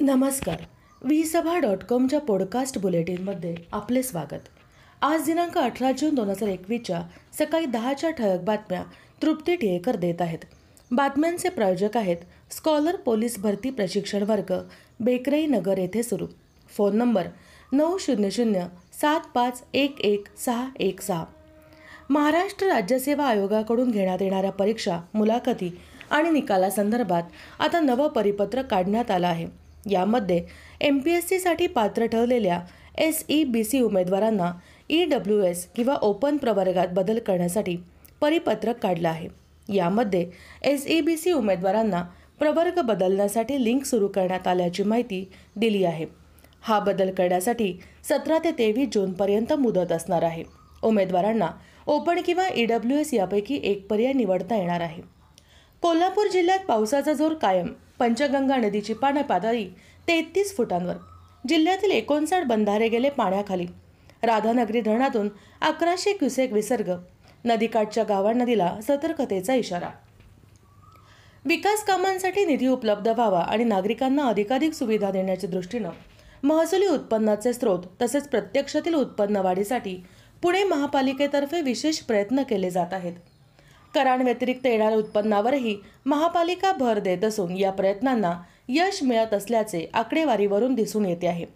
नमस्कार. वी सभा डॉट कॉमच्या पॉडकास्ट बुलेटिनमध्ये आपले स्वागत. आज दिनांक अठरा जून दोन हजार एकवीसच्या सकाळी दहाच्या ठळक बातम्या तृप्ती टिळेकर देत आहेत. बातम्यांचे प्रायोजक आहेत स्कॉलर पोलीस भरती प्रशिक्षण वर्ग बेकरई नगर येथे सुरू. फोन नंबर नऊ शून्य शून्य सात पाच एक एक सहा एक सहा. महाराष्ट्र राज्यसेवा आयोगाकडून घेण्यात येणाऱ्या परीक्षा मुलाखती आणि निकालासंदर्भात आता नवं परिपत्रक काढण्यात आलं आहे. यामध्ये एम पी एस सीसाठी पात्र ठरलेल्या एस ई बी सी उमेदवारांना ई डब्ल्यू एस किंवा ओपन प्रवर्गात बदल करण्यासाठी परिपत्रक काढलं आहे. यामध्ये एस ई बी सी उमेदवारांना प्रवर्ग बदलण्यासाठी लिंक सुरू करण्यात आल्याची माहिती दिली आहे. हा बदल करण्यासाठी सतरा ते तेवीस जूनपर्यंत मुदत असणार आहे. उमेदवारांना ओपन किंवा ई डब्ल्यू एस यापैकी एक पर्याय निवडता येणार आहे. कोल्हापूर जिल्ह्यात पावसाचा जोर कायम. पंचगंगा नदीची पाणी पातळी तेहतीस फुटांवर. जिल्ह्यातील एकोणसाठ बंधारे गेले पाण्याखाली. राधानगरी धरणातून अकराशे क्युसेक विसर्ग. नदीकाठच्या गावांना दिला सतर्कतेचा इशारा. विकास कामांसाठी निधी उपलब्ध व्हावा आणि नागरिकांना अधिकाधिक सुविधा देण्याच्या दृष्टीनं महसुली उत्पन्नाचे स्रोत तसेच प्रत्यक्षातील उत्पन्न वाढीसाठी पुणे महापालिकेतर्फे विशेष प्रयत्न केले जात आहेत. करांव्यतिरिक्त येणाऱ्या उत्पन्नावरही महापालिका भर देत असून या प्रयत्नांना यश मिळत असल्याचे आकडेवारीवरून दिसून येते आहे.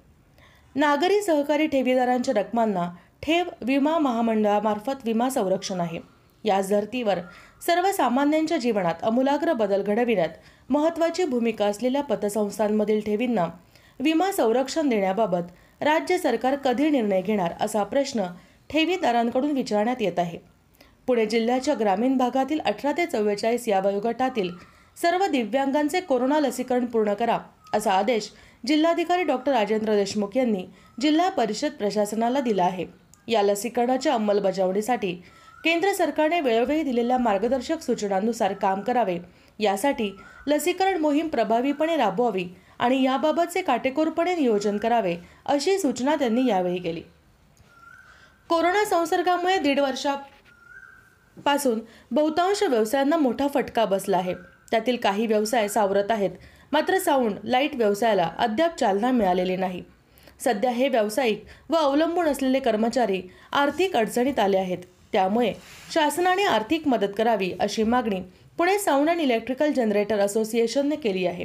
नागरी सहकारी ठेवीदारांच्या रकमांना ठेव विमा महामंडळामार्फत विमा संरक्षण आहे. याच धर्तीवर सर्वसामान्यांच्या जीवनात अमूलाग्र बदल घडविण्यात महत्त्वाची भूमिका असलेल्या पतसंस्थांमधील ठेवींना विमा संरक्षण देण्याबाबत राज्य सरकार कधी निर्णय घेणार असा प्रश्न ठेवीदारांकडून विचारण्यात येत आहे. पुणे जिल्ह्याच्या ग्रामीण भागातील अठरा ते चव्वेचाळीस या वयोगटातील सर्व दिव्यांगांचे कोरोना लसीकरण पूर्ण करा असा आदेश जिल्हाधिकारी डॉक्टर राजेंद्र देशमुख यांनी जिल्हा परिषद प्रशासनाला दिला आहे. या लसीकरणाच्या अंमलबजावणीसाठी केंद्र सरकारने वेळोवेळी दिलेल्या मार्गदर्शक सूचनांनुसार काम करावे. यासाठी लसीकरण मोहीम प्रभावीपणे राबवावी आणि याबाबतचे काटेकोरपणे नियोजन करावे अशी सूचना त्यांनी यावेळी केली. कोरोना संसर्गामुळे दीड वर्षा पासून बहुतांश व्यवसायांना मोठा फटका बसला आहे. त्यातील काही व्यवसाय सावरत आहेत. मात्र साऊंड लाइट व्यवसायाला अद्याप चालना मिळालेली नाही. सध्या हे व्यावसायिक व अवलंबून असलेले कर्मचारी आर्थिक अडचणीत आले आहेत. त्यामुळे शासनाने आर्थिक मदत करावी अशी मागणी Pune sound and electrical generator असोसिएशनने केली आहे.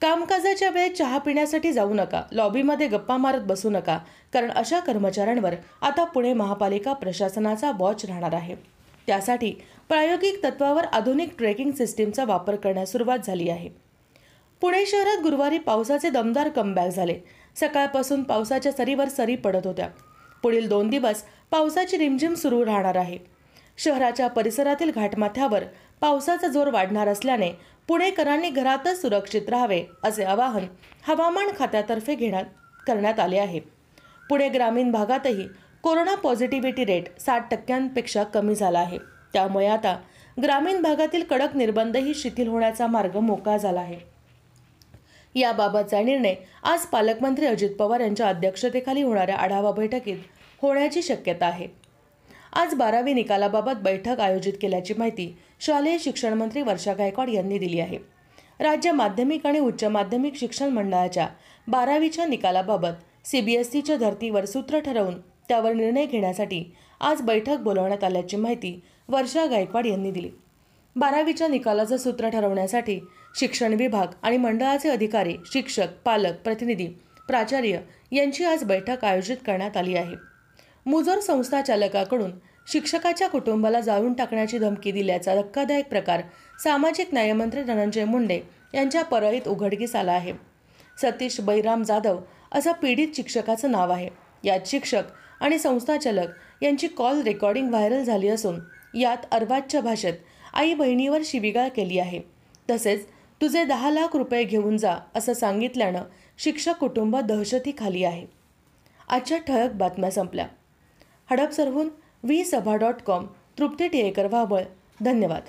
कामकाजाच्या वेळेत चहा पिण्यासाठी जाऊ नका लॉबीमध्ये गप्पा मारत बसू नका कारण अशा कर्मचाऱ्यांवर आता पुणे महापालिका प्रशासनाचा वॉच राहणार आहे. त्यासाठी प्रायोगिक तत्वावर आधुनिक ट्रेकिंग सिस्टीमचा वापर करण्यास सुरुवात झाली आहे. पुणे शहरात गुरुवारी पावसाचे दमदार कमबॅक झाले. सकाळपासून पावसाच्या सरीवर सरी पडत होत्या. पुढील दोन दिवस पावसाची रिमझिम सुरू राहणार आहे. शहराच्या परिसरातील घाटमाथ्यावर पावसाचा जोर वाढणार असल्याने पुणेकरांनी घरातच सुरक्षित राहावे असे आवाहन हवामान खात्यातर्फे घेण्यात करण्यात आले आहे. पुणे ग्रामीण भागातही कोरोना पॉझिटिव्हिटी रेट साठ टक्क्यांपेक्षा कमी झाला आहे. त्यामुळे आता ग्रामीण भागातील कडक निर्बंधही शिथिल होण्याचा मार्ग मोकळा झाला आहे. याबाबतचा निर्णय आज पालकमंत्री अजित पवार यांच्या अध्यक्षतेखाली होणाऱ्या आढावा बैठकीत होण्याची शक्यता आहे. आज बारावी निकालाबाबत बैठक आयोजित केल्याची माहिती शालेय शिक्षण मंत्री वर्षा गायकवाड यांनी दिली आहे. राज्य माध्यमिक आणि उच्च माध्यमिक शिक्षण मंडळाच्या बारावीच्या निकालाबाबत सीबीएसईच्या धर्तीवर सूत्र ठरवून त्यावर निर्णय घेण्यासाठी आज बैठक बोलावण्यात आल्याची माहिती वर्षा गायकवाड यांनी दिली. बारावीच्या निकालाचं सूत्र ठरवण्यासाठी शिक्षण विभाग आणि मंडळाचे अधिकारी शिक्षक पालक प्रतिनिधी प्राचार्य यांची आज बैठक आयोजित करण्यात आली आहे. मुजोर संस्था चालकाकडून शिक्षकाच्या कुटुंबाला जाळून टाकण्याची धमकी दिल्याचा धक्कादायक प्रकार सामाजिक न्यायमंत्री धनंजय मुंडे यांच्या परळीत उघडकीस आला आहे. सतीश बैराम जाधव असं पीडित शिक्षकाचं नाव आहे. यात शिक्षक आणि संस्थाचालक यांची कॉल रेकॉर्डिंग व्हायरल झाली असून यात अर्वाजच्या भाषेत आई बहिणीवर शिविगाळ केली आहे. तसेच तुझे दहा लाख रुपये घेऊन जा असं सांगितल्यानं शिक्षक कुटुंब दहशतीखाली आहे. आजच्या ठळक बातम्या संपल्या. हडपसरहून V Sabha dot com Trupti Tilekar Wabal धन्यवाद.